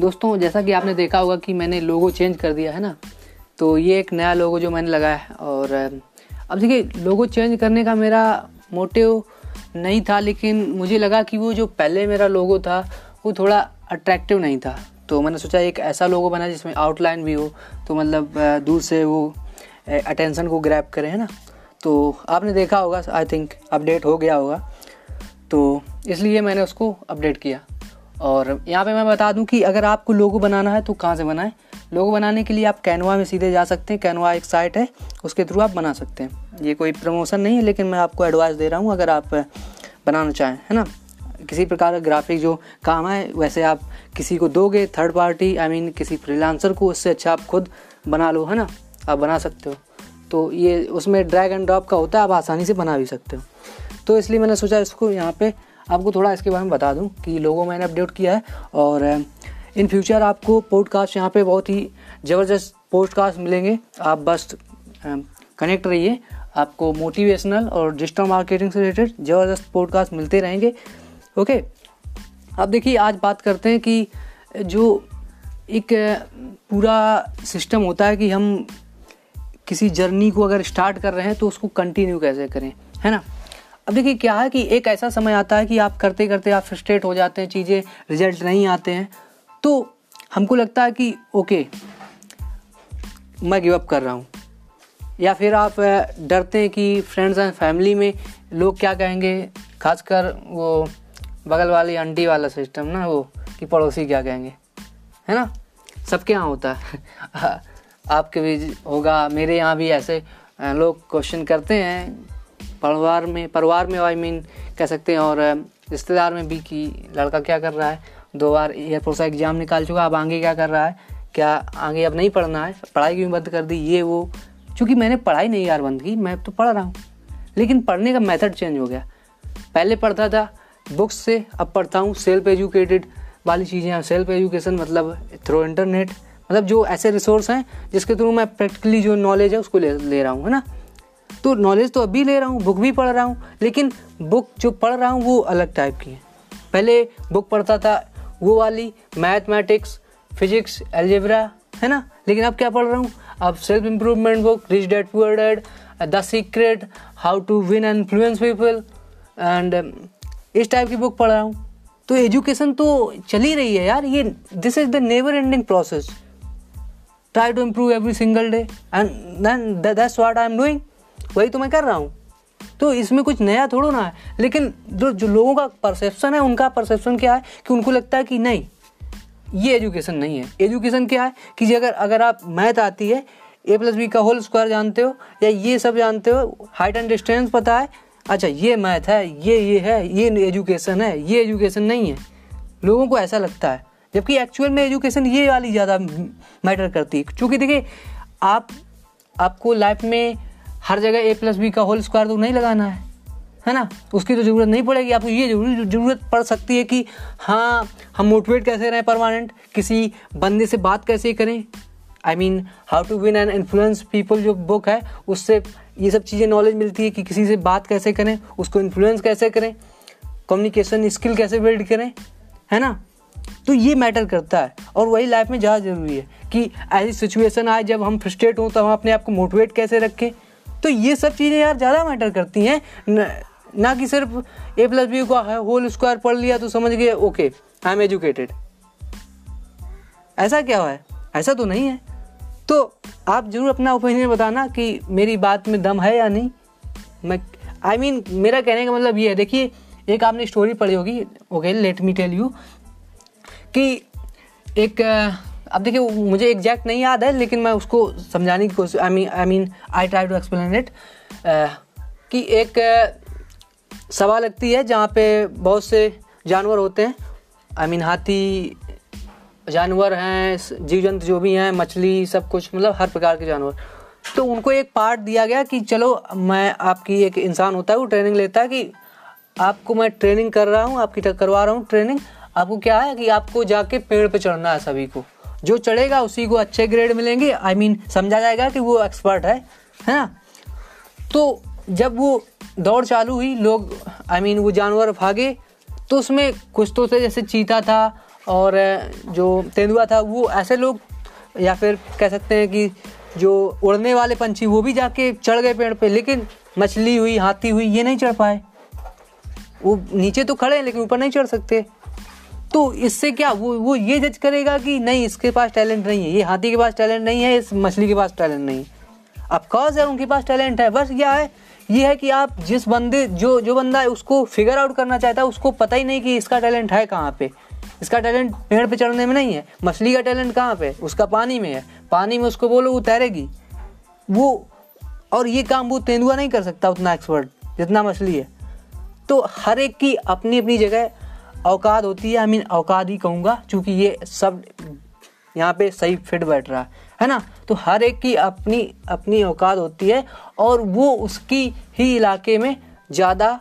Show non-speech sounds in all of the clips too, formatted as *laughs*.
दोस्तों, जैसा कि आपने देखा होगा कि मैंने लोगो चेंज कर दिया है ना तो ये एक नया लोगो जो मैंने लगाया है। और, अब देखिए, लोगो चेंज करने का मेरा मोटिव नहीं था, लेकिन मुझे लगा कि वो जो पहले मेरा लोगो था, वो थोड़ा अट्रैक्टिव नहीं था। तो मैंने सोचा एक ऐसा लोगो बना जिसमें आउटलाइन भी हो तो मतलब दूर से वो अटेंशन को ग्रैप करे, है ना? तो आपने देखा होगा आई थिंक अपडेट हो गया होगा। तो इसलिए मैंने उसको अपडेट किया। और यहाँ पे मैं बता दूँ कि अगर आपको लोगो बनाना है तो कहाँ से बनाएँ? लोगो बनाने के लिए आप कैनवा में सीधे जा सकते हैं। कैनवा एक साइट है, उसके थ्रू आप बना सकते हैं। ये कोई प्रमोशन नहीं है, लेकिन मैं आपको एडवाइस दे रहा हूँ, अगर आप बनाना चाहें, है ना? किसी प्रकार का ग्राफिक जो काम है वैसे आप किसी को दोगे थर्ड पार्टी आई मीन किसी फ्रीलांसर को, उससे अच्छा आप खुद बना लो, है ना? आप बना सकते हो। तो ये उसमें ड्रैग एंड ड्रॉप का होता है, आप आसानी से बना भी सकते हो। तो इसलिए मैंने सोचा इसको यहाँ पे आपको थोड़ा इसके बारे में बता दूँ कि लोगों मैंने अपडेट किया है और इन फ्यूचर आपको पॉडकास्ट यहाँ पे बहुत ही ज़बरदस्त पॉडकास्ट मिलेंगे। आप बस कनेक्ट रहिए। आपको मोटिवेशनल और डिजिटल मार्केटिंग से रिलेटेड ज़बरदस्त पॉडकास्ट मिलते रहेंगे। ओके अब देखिए, आज बात करते हैं कि जो एक पूरा सिस्टम होता है कि हम किसी जर्नी को अगर स्टार्ट कर रहे हैं तो उसको कंटिन्यू कैसे करें? है ना? अब देखिए क्या है कि एक ऐसा समय आता है कि आप करते करते आप फ्रस्ट्रेट हो जाते हैं, चीज़ें रिज़ल्ट नहीं आते हैं। तो हमको लगता है कि, ओके, मैं गिव अप कर रहा हूँ। या फिर आप डरते हैं कि फ्रेंड्स एंड फैमिली में लोग क्या कहेंगे, खासकर वो बगल वाली आंटी वाला सिस्टम ना वो, कि पड़ोसी क्या कहेंगे, है ना? सबके यहाँ होता है। *laughs* आपके भी होगा, मेरे यहाँ भी ऐसे लोग क्वेश्चन करते हैं परिवार में परिवार में आई मीन कह सकते हैं, और रिश्तेदार में भी कि लड़का क्या कर रहा है? दो बार एयरफोर्स का एग्ज़ाम निकाल चुका, अब आगे क्या कर रहा है? क्या आगे अब नहीं पढ़ना है? पढ़ाई क्यों बंद कर दी? ये, वो। चूँकि मैंने पढ़ाई नहीं यार बंद की, मैं तो पढ़ रहा हूँ। लेकिन पढ़ने का मेथड चेंज हो गया। पहले पढ़ता था बुक्स से, अब पढ़ता हूँ सेल्फ एजुकेटेड वाली चीज़ें। हैं सेल्फ एजुकेशन मतलब थ्रू इंटरनेट मतलब जो ऐसे रिसोर्स हैं जिसके थ्रू मैं प्रैक्टिकली जो नॉलेज है उसको ले ले रहा हूँ, है ना? तो नॉलेज तो अभी ले रहा हूँ बुक भी पढ़ रहा हूँ, लेकिन बुक जो पढ़ रहा हूँ वो अलग टाइप की है। पहले बुक पढ़ता था वो वाली मैथमेटिक्स फिजिक्स एल्जेब्रा है ना? लेकिन अब क्या पढ़ रहा हूँ? अब self improvement book rich dad poor dad the secret how to win and influence people and इस टाइप की बुक पढ़ रहा हूँ। तो एजुकेशन तो चल ही रही है यार, ये this is the never ending process try to improve every single day and that's what I am doing वही तो मैं कर रहा हूँ। तो इसमें कुछ नया थोड़ा ना है। लेकिन जो जो लोगों का परसेप्शन है, उनका परसेप्शन क्या है कि उनको लगता है कि नहीं, ये एजुकेशन नहीं है। एजुकेशन क्या है कि अगर अगर आप मैथ आती है ए प्लस बी का होल स्क्वायर जानते हो, या ये सब जानते हो हाइट एंड डिस्टेंस पता है अच्छा ये मैथ है, ये ये है, ये एजुकेशन है, ये एजुकेशन नहीं है। लोगों को ऐसा लगता है। जबकि एक्चुअल में एजुकेशन ये वाली ज़्यादा मैटर करती है। क्योंकि देखिए, आप, आपको लाइफ में हर जगह ए प्लस बी का होल स्क्वायर तो नहीं लगाना है है ना? उसकी तो ज़रूरत नहीं पड़ेगी। आपको ये ज़रूरी, ज़रूरत पड़ सकती है कि हाँ हम मोटिवेट कैसे रहें परमानेंट किसी बंदे से बात कैसे करें? I mean how to win and influence people जो बुक है, उससे ये सब चीज़ें नॉलेज मिलती है कि किसी से बात कैसे करें, उसको इन्फ्लुएंस कैसे करें कम्युनिकेशन स्किल कैसे बिल्ड करें, है ना? तो ये मैटर करता है। और वही लाइफ में ज़्यादा ज़रूरी है कि ऐसी सिचुएशन आए, जब हम फ्रस्ट्रेट हों तो हम अपने आप को मोटिवेट कैसे रखें? तो ये सब चीज़ें यार ज़्यादा मैटर करती हैं। ना कि सिर्फ़ ए प्लस बी को होल स्क्वायर पढ़ लिया तो समझ गए ओके आई एम एजुकेटेड ऐसा क्या हुआ है? ऐसा तो नहीं है। तो आप ज़रूर अपना ओपिनियन बताना कि मेरी बात में दम है या नहीं। मैं आई I मीन mean, मेरा कहने का मतलब ये है देखिए एक आपने स्टोरी पढ़ी होगी okay let me tell you कि एक अब देखिए मुझे एग्जैक्ट नहीं याद है लेकिन मैं उसको समझाने की कोशिश I mean I mean I try to explain it कि एक सभा लगती है जहाँ पे बहुत से जानवर होते हैं। आई I मीन mean, हाथी जानवर हैं जीव जंतु जो भी हैं मछली सब कुछ मतलब हर प्रकार के जानवर। तो उनको एक पार्ट दिया गया कि चलो मैं आपकी एक इंसान होता है वो ट्रेनिंग लेता है कि आपको मैं ट्रेनिंग कर रहा हूँ आपकी करवा रहा हूँ ट्रेनिंग आपको क्या है कि आपको जाके पेड़ पे चढ़ना है सभी को। जो चढ़ेगा, उसी को अच्छे ग्रेड मिलेंगे। आई मीन समझा जाएगा कि वो एक्सपर्ट है है ना? तो जब वो दौड़ चालू हुई, लोग आई मीन वो जानवर भागे तो उसमें कुछ तो थे जैसे चीता था और जो तेंदुआ था, वो ऐसे लोग, या फिर कह सकते हैं कि जो उड़ने वाले पंछी, वो भी जाके चढ़ गए पेड़ पे, लेकिन मछली हुई, हाथी हुई, ये नहीं चढ़ पाए। वो नीचे तो खड़े हैं, लेकिन ऊपर नहीं चढ़ सकते। तो इससे क्या, वो वो ये जज करेगा कि नहीं, इसके पास टैलेंट नहीं है, ये हाथी के पास टैलेंट नहीं है, इस मछली के पास टैलेंट नहीं है। अफकोर्स यार उनके पास टैलेंट है, बस क्या है, ये है कि आप जिस बंदे, जो जो बंदा है उसको फिगर आउट करना चाहता है, उसको पता ही नहीं कि इसका टैलेंट है कहाँ पे। इसका टैलेंट पेड़ पे चढ़ने में नहीं है, मछली का टैलेंट कहाँ पे, उसका पानी में है। पानी में उसको बोलो, वो तैरेगी। वो, और ये काम वो तेंदुआ नहीं कर सकता उतना एक्सपर्ट जितना मछली है। तो हर एक की अपनी अपनी जगह औकात होती है आई मीन औकात ही कहूँगा, चूँकि ये सब यहाँ पे सही फिट बैठ रहा है है ना? तो हर एक की अपनी अपनी औकात होती है और वो उसकी ही इलाके में ज़्यादा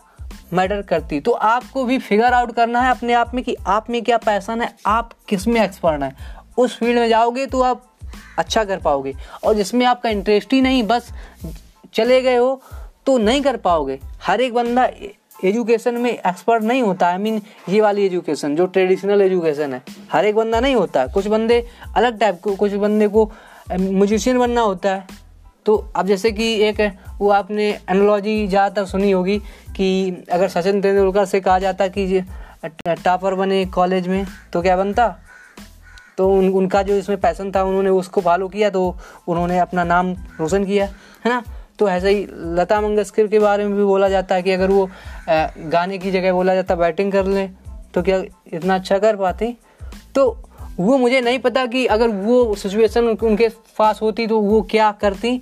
मैटर करती तो आपको भी फिगर आउट करना है अपने आप में कि आप में क्या पैसन है, आप किसमें एक्सपर्ट हैं। उस फ़ील्ड में जाओगे तो आप अच्छा कर पाओगे और जिसमें आपका इंटरेस्ट ही नहीं, बस चले गए हो तो नहीं कर पाओगे। हर एक बंदा एजुकेशन में एक्सपर्ट नहीं होता। आई I मीन mean, ये वाली एजुकेशन जो ट्रेडिशनल एजुकेशन है हर एक बंदा नहीं होता। कुछ बंदे अलग टाइप को कुछ बंदे को म्यूजिशियन बनना होता है। तो अब जैसे कि एक वो आपने एनोलॉजी ज़्यादातर सुनी होगी कि अगर सचिन तेंदुलकर से कहा जाता कि टॉपर बने कॉलेज में तो क्या बनता? तो उन उनका जो इसमें पैसन था उन्होंने उसको फॉलो किया तो उन्होंने अपना नाम रोशन किया है ना? तो ऐसे ही लता मंगेशकर के बारे में भी बोला जाता है कि अगर वो गाने की जगह बोला जाता, बैटिंग कर लें तो क्या इतना अच्छा कर पाते? तो वो मुझे नहीं पता कि अगर वो सिचुएशन उनके पास होती तो वो क्या करती?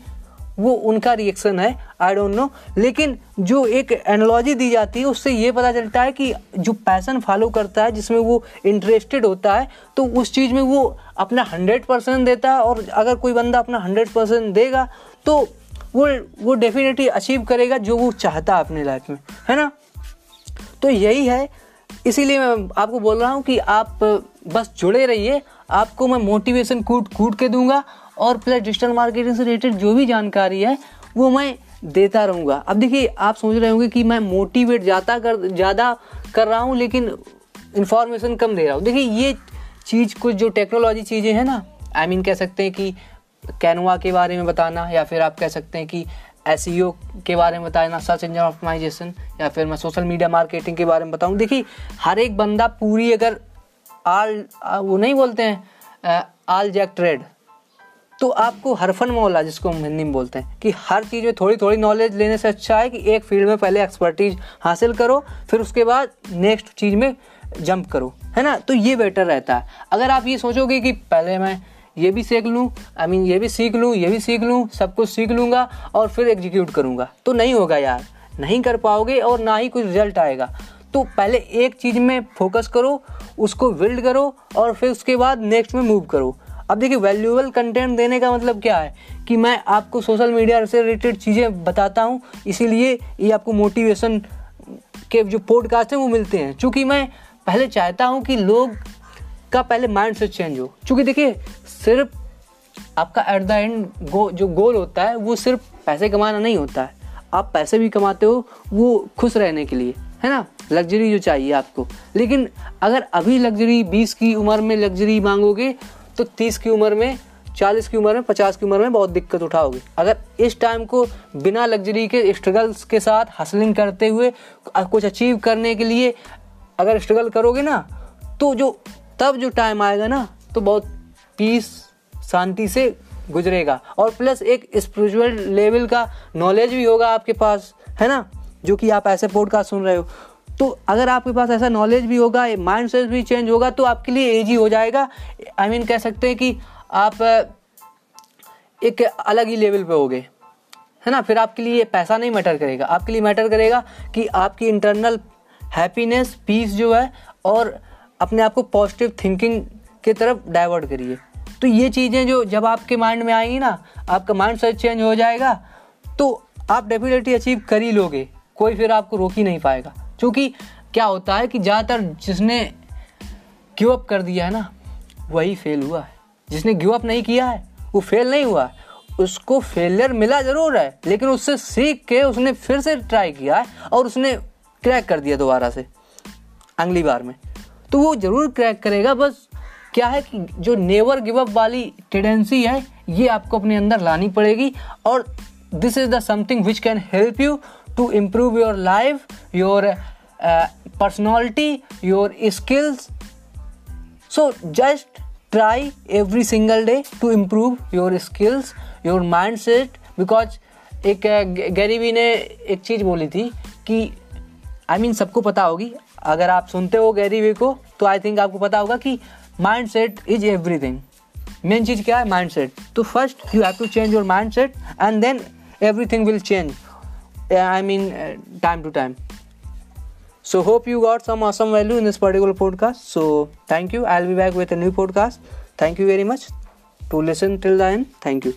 वो उनका रिएक्शन है आई डोंट नो लेकिन जो एक एनोलॉजी दी जाती है, उससे ये पता चलता है कि जो पैसन फॉलो करता है, जिसमें वो इंटरेस्टेड होता है तो उस चीज़ में वो अपना हंड्रेड परसेंट देता है और अगर कोई बंदा अपना हंड्रेड परसेंट देगा तो वो वो डेफिनेटली अचीव करेगा जो वो चाहता है अपनी लाइफ में है ना? तो यही है। इसीलिए मैं आपको बोल रहा हूँ कि आप बस जुड़े रहिए। आपको मैं मोटिवेशन कूट कूट के दूँगा और प्लस डिजिटल मार्केटिंग से रिलेटेड जो भी जानकारी है वो मैं देता रहूँगा। अब देखिए आप सोच रहे होंगे कि मैं मोटिवेट ज़्यादा कर ज़्यादा कर रहा हूँ लेकिन इन्फॉर्मेशन कम दे रहा हूँ। देखिए ये चीज़ कुछ जो टेक्नोलॉजी चीज़ें हैं ना आई I मीन mean, कह सकते हैं कि कैनवा के बारे में बताना, या फिर आप कह सकते हैं कि एस e के बारे में बताना सर्च इंजन ऑप्टिमाइजेशन या फिर मैं सोशल मीडिया मार्केटिंग के बारे में बताऊँ। देखिए, हर एक बंदा पूरी अगर आल वो नहीं बोलते हैं आल जैक ट्रेड तो आपको हरफन मौला, जिसको हम हिंदी में बोलते हैं, कि हर चीज़ में थोड़ी थोड़ी नॉलेज लेने से अच्छा है कि एक फ़ील्ड में पहले एक्सपर्टीज हासिल करो, फिर उसके बाद नेक्स्ट चीज़ में जंप करो, है ना? तो ये बेटर रहता है। अगर आप ये सोचोगे कि पहले मैं ये भी सीख लूँ आई मीन ये भी सीख लूँ, ये भी सीख लूँ, सब कुछ सीख लूँगा और फिर एग्जीक्यूट करूँगा। तो नहीं होगा यार, नहीं कर पाओगे और ना ही कुछ रिज़ल्ट आएगा। तो पहले एक चीज़ में फोकस करो, उसको बिल्ड करो और फिर उसके बाद नेक्स्ट में मूव करो। अब देखिए वैल्यूएबल कंटेंट देने का मतलब क्या है? कि मैं आपको सोशल मीडिया से रिलेटेड चीज़ें बताता हूँ, इसीलिए ये आपको मोटिवेशन के जो पॉडकास्ट हैं वो मिलते हैं। चूँकि मैं पहले चाहता हूँ कि लोग का पहले माइंड सेट चेंज हो। चूँकि देखिए सिर्फ़ आपका एट द एंड गो जो गोल होता है, वो सिर्फ़ पैसे कमाना नहीं होता है। आप पैसे भी कमाते हो, वो खुश रहने के लिए, है ना? लग्जरी जो चाहिए आपको। लेकिन अगर अभी लग्जरी बीस की उम्र में लग्जरी मांगोगे तो तीस की उम्र में, चालीस की उम्र में, पचास की उम्र में बहुत दिक्कत उठाओगे। अगर इस टाइम को बिना लग्जरी के स्ट्रगल्स के साथ हसलिंग करते हुए कुछ अचीव करने के लिए अगर स्ट्रगल करोगे ना तो जो, तब जो टाइम आएगा ना तो बहुत पीस शांति से गुजरेगा। और प्लस एक स्पिरिचुअल लेवल का नॉलेज भी होगा आपके पास है ना? जो कि आप ऐसे पॉडकास्ट सुन रहे हो। तो अगर आपके पास ऐसा नॉलेज भी होगा माइंड सेट भी चेंज होगा तो आपके लिए एजी हो जाएगा। आई I मीन mean, कह सकते हैं कि आप एक अलग ही लेवल पे होगे। है ना? फिर आपके लिए पैसा नहीं मैटर करेगा। आपके लिए मैटर करेगा कि आपकी इंटरनल हैप्पीनेस पीस जो है और अपने आप को पॉजिटिव थिंकिंग की तरफ़ डाइवर्ट करिए। तो ये चीज़ें जो जब आपके माइंड में आएँगी ना, आपका माइंड सेट चेंज हो जाएगा तो आप डेफिनेटली अचीव कर ही लोगे। कोई फिर आपको रोक ही नहीं पाएगा। क्योंकि क्या होता है कि ज़्यादातर जिसने गिव अप कर दिया है ना, वही फेल हुआ है। जिसने गिव अप नहीं किया है, वो फेल नहीं हुआ है। उसको फेलियर मिला ज़रूर है, लेकिन उससे सीख के उसने फिर से ट्राई किया है और उसने क्रैक कर दिया दोबारा से, अगली बार में। तो वो ज़रूर क्रैक करेगा, बस क्या है कि जो नेवर गिव अप वाली टेंडेंसी है ये आपको अपने अंदर लानी पड़ेगी। और this is the something which can help you to improve your life your personality your skills so just try every single day to improve your skills your mindset because एक गरीबी ने एक चीज़ बोली थी कि आई I मीन mean, सबको पता होगी। अगर आप सुनते हो गरीबी को तो आई थिंक आपको पता होगा कि Mindset is everything main चीज़ क्या है माइंड सेट तो first you have to change your mindset and then everything will change I mean time to time So hope you got some awesome value in this particular podcast. So thank you. I'll be back with a new podcast. Thank you very much to listen till the end. Thank you.